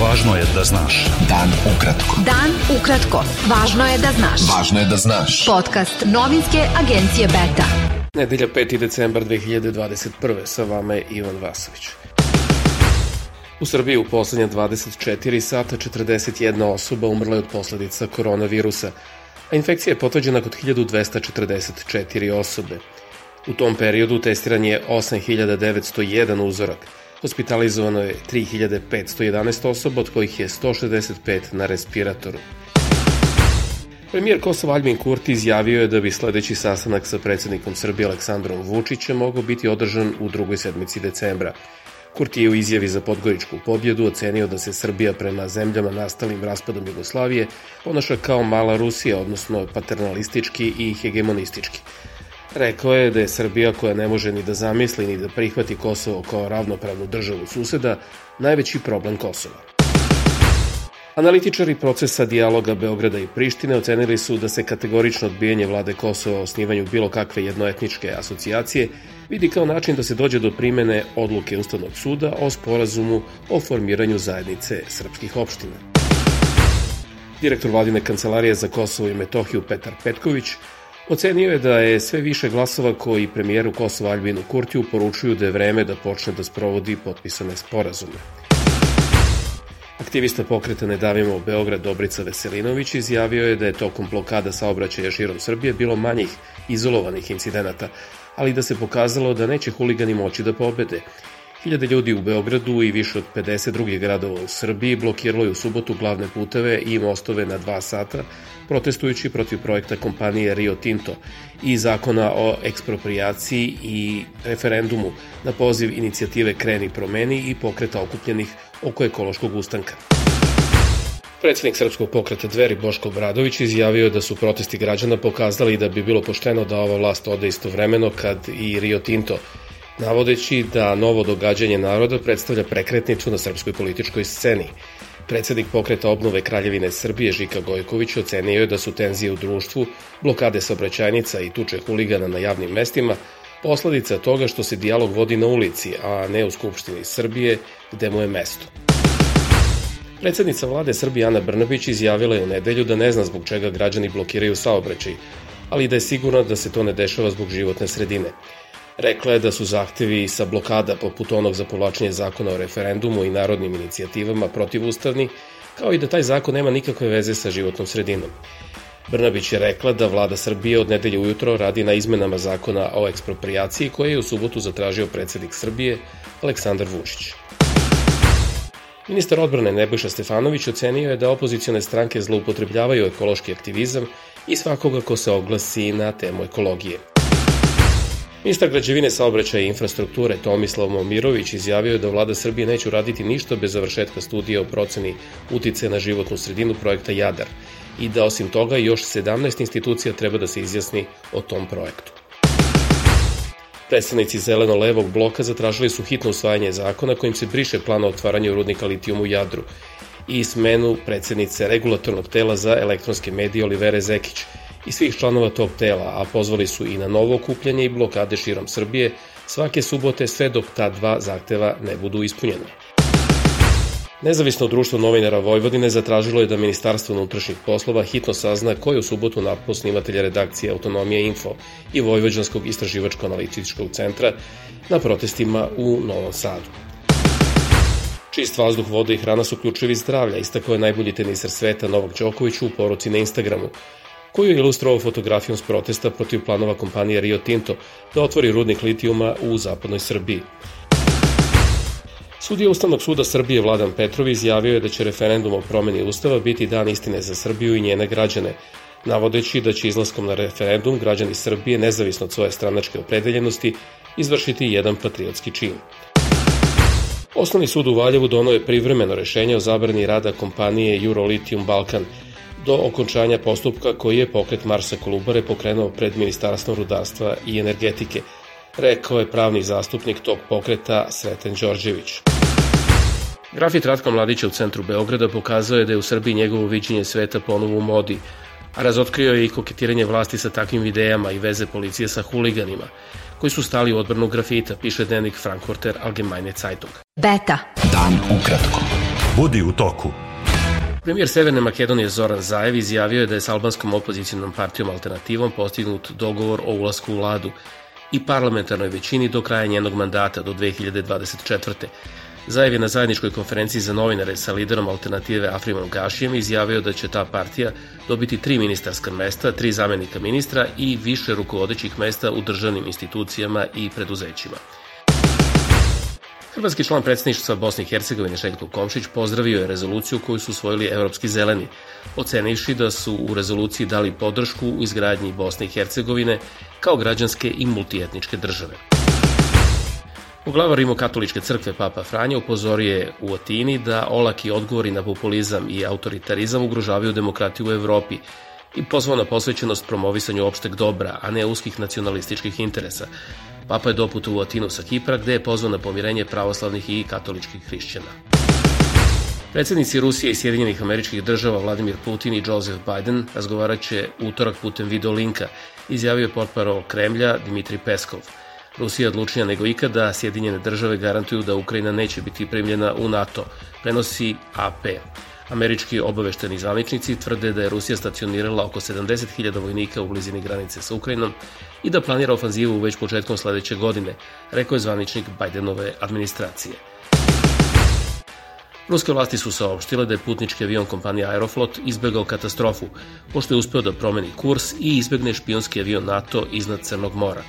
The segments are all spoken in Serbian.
Važno je da znaš. Dan ukratko. Dan ukratko. Važno je da znaš. Važno je da znaš. Podcast novinske agencije Beta. Nedelja 5. decembar 2021. Sa vama je Ivan Vasović. U Srbiji u poslednje 24 sata 41 osoba umrla je od posledica koronavirusa, a infekcija je potvrđena kod 1244 osobe. U tom periodu testiran je 8901 uzorak – Hospitalizovano je 3511 osoba, od kojih je 165 na respiratoru. Premijer Kosova Albin Kurti izjavio je da bi sledeći sastanak sa predsednikom Srbije Aleksandrom Vučićem mogao biti održan u drugoj sedmici decembra. Kurti je u izjavi za Podgoričku pobjedu ocenio da se Srbija prema zemljama nastalim raspadom Jugoslavije ponaša kao mala Rusija, odnosno paternalistički i hegemonistički. Rekao je da je Srbija koja ne može ni da zamisli ni da prihvati Kosovo kao ravnopravnu državu suseda najveći problem Kosova. Analitičari procesa dijaloga Beograda i Prištine ocenili su da se kategorično odbijanje vlade Kosova o osnivanju bilo kakve jednoetničke asocijacije vidi kao način da se dođe do primene odluke Ustavnog suda o sporazumu o formiranju zajednice srpskih opština. Direktor vladine kancelarije za Kosovo i Metohiju Petar Petković Ocenio je da je sve više glasova koji premijeru Kosova Albinu Kurtiju poručuju da je vreme da počne da sprovodi potpisane sporazume. Aktivista pokreta Ne davimo Beograd Dobrica Veselinović izjavio je da je tokom blokada saobraćaja širom Srbije bilo manjih izolovanih incidenata, ali da se pokazalo da neće huligani moći da pobede Hiljade ljudi u Beogradu i više od 50 drugih gradova u Srbiji blokiralo je u subotu glavne puteve i mostove na dva sata, protestujući protiv projekta kompanije Rio Tinto i zakona o ekspropriaciji i referendumu na poziv inicijative Kreni promeni i pokreta okupljenih oko ekološkog ustanka. Predsednik Srpskog pokreta Dveri Boško Obradović izjavio da su protesti građana pokazali da bi bilo pošteno da ova vlast ode istovremeno kad i Rio Tinto navodeći da novo događanje naroda predstavlja prekretnicu na srpskoj političkoj sceni. Predsednik pokreta obnove Kraljevine Srbije Žika Gojković ocenio je da su tenzije u društvu, blokade saobraćajnica i tuče huligana na javnim mestima posledica toga što se dijalog vodi na ulici, a ne u Skupštini Srbije, gde mu je mesto. Predsednica vlade Srbije Ana Brnabić izjavila je u nedelju da ne zna zbog čega građani blokiraju saobraćaj, ali da je sigurno da se to ne dešava zbog životne sredine. Rekla je da su zahtevi sa blokada poput onog za povlačenje zakona o referendumu i narodnim inicijativama protivustavni, kao i da taj zakon nema nikakve veze sa životnom sredinom. Brnabić je rekla da vlada Srbije od nedelje ujutro radi na izmenama zakona o ekspropriaciji koje je u subotu zatražio predsednik Srbije Aleksandar Vučić. Ministar odbrane Nebojša Stefanović ocenio je da opozicione stranke zloupotrebljavaju ekološki aktivizam i svakoga ko se oglasi na temu ekologije. Ministar građevine, saobraćaja i infrastrukture Tomislav Momirović izjavio je da vlada Srbije neće uraditi ništa bez završetka studija o proceni utice na životnu sredinu projekta Jadar i da osim toga još 17 institucija treba da se izjasni o tom projektu. Predstavnici zeleno-levog bloka zatražili su hitno usvajanje zakona kojim se briše plan o otvaranju rudnika litijuma u Jadru i smenu predsednice regulatornog tela za elektronske medije Olivere Zekić, i svih članova tog tela, a pozvali su i na novo okupljanje i blokade širom Srbije svake subote sve dok ta dva zahteva ne budu ispunjene. Nezavisno društvo novinara Vojvodine zatražilo je da Ministarstvo unutrašnjih poslova hitno sazna ko je u subotu napao snimatelja redakcije Autonomije Info i Vojvođanskog istraživačko-analitičkog centra na protestima u Novom Sadu. Čist vazduh, voda i hrana su ključevi zdravlja, istako je najbolji tenisar sveta Novak Đoković u poruci na Instagramu, koju je ilustrovao fotografijom s protesta protiv planova kompanije Rio Tinto da otvori rudnik litijuma u zapadnoj Srbiji. Sudija Ustavnog suda Srbije Vladan Petrovi izjavio je da će referendum o promeni Ustava biti dan istine za Srbiju i njene građane, navodeći da će izlaskom na referendum građani Srbije, nezavisno od svoje stranačke opredeljenosti, izvršiti jedan patriotski čin. Osnovni sud u Valjevu donao je privremeno rešenje o zabrani rada kompanije Eurolithium Balkan – do okončanja postupka koji je pokret Marsa Kolubare pokrenuo pred Ministarstvom rudarstva i energetike, rekao je pravni zastupnik tog pokreta Sreten Đorđević. Grafit Ratka Mladića u centru Beograda pokazao je da je u Srbiji njegovo viđenje sveta ponovo u modi, a razotkrio je i koketiranje vlasti sa takvim idejama i veze policije sa huliganima, koji su stali u odbranu grafita, piše dnevnik Frankfurter Allgemeine Zeitung. Beta. Dan ukratko. Budi u toku. Premijer Severne Makedonije Zoran Zajev izjavio je da je s albanskom opozicijnom partijom Alternativom postignut dogovor o ulasku u vladu i parlamentarnoj većini do kraja njenog mandata do 2024. Zajev je na zajedničkoj konferenciji za novinare sa liderom alternative Afrimom Gašijem izjavio da će ta partija dobiti tri ministarska mesta, tri zamenika ministra i više rukovodećih mesta u državnim institucijama i preduzećima. Hrvatski član predsedništva Bosne i Hercegovine Šegtu Komšić pozdravio je rezoluciju koju su usvojili Evropski zeleni, ocenivši da su u rezoluciji dali podršku u izgradnji Bosne i Hercegovine kao građanske i multietničke države. Uglava Rimokatoličke crkve Papa Franja upozorio je u Atini da olaki odgovori na populizam i autoritarizam ugrožavaju demokratiju u Evropi i pozvao na posvećenost promovisanju opšteg dobra, a ne uskih nacionalističkih interesa. Papa je doputu u Atinu sa Kipra, gde je pozvao na pomirenje pravoslavnih i katoličkih hrišćana. Predsednici Rusije i Sjedinjenih američkih država Vladimir Putin i Joseph Biden razgovarat će utorak putem videolinka, izjavio je potparo Kremlja Dmitri Peskov. Rusija je odlučnija nego ikada, Sjedinjene države garantuju da Ukrajina neće biti primljena u NATO, prenosi AP. Američki obavešteni zvaničnici tvrde da je Rusija stacionirala oko 70.000 vojnika u blizini granice sa Ukrajinom i da planira ofanzivu već početkom sledeće godine, rekao je zvaničnik Bidenove administracije. Ruske vlasti su saopštile da je putnički avion kompanije Aeroflot izbegao katastrofu, pošto je uspeo da promeni kurs i izbegne špionski avion NATO iznad Crnog mora.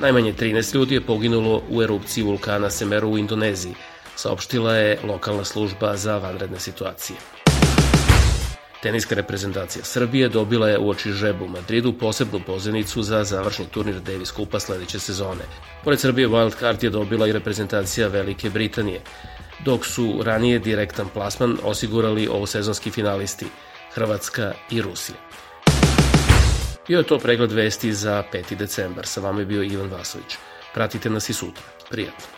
Najmanje 13 ljudi je poginulo u erupciji vulkana Semeru u Indoneziji, saopštila je lokalna služba za vanredne situacije. Teniska reprezentacija Srbije dobila je u oči žebu u Madridu posebnu pozivnicu za završni turnir Davis Kupa sledeće sezone. Pored Srbije Wild Card je dobila i reprezentacija Velike Britanije, dok su ranije direktan plasman osigurali ovosezonski finalisti Hrvatska i Rusija. Bio je to pregled vesti za 5. decembar. Sa vama je bio Ivan Vasović. Pratite nas i sutra. Prijatno.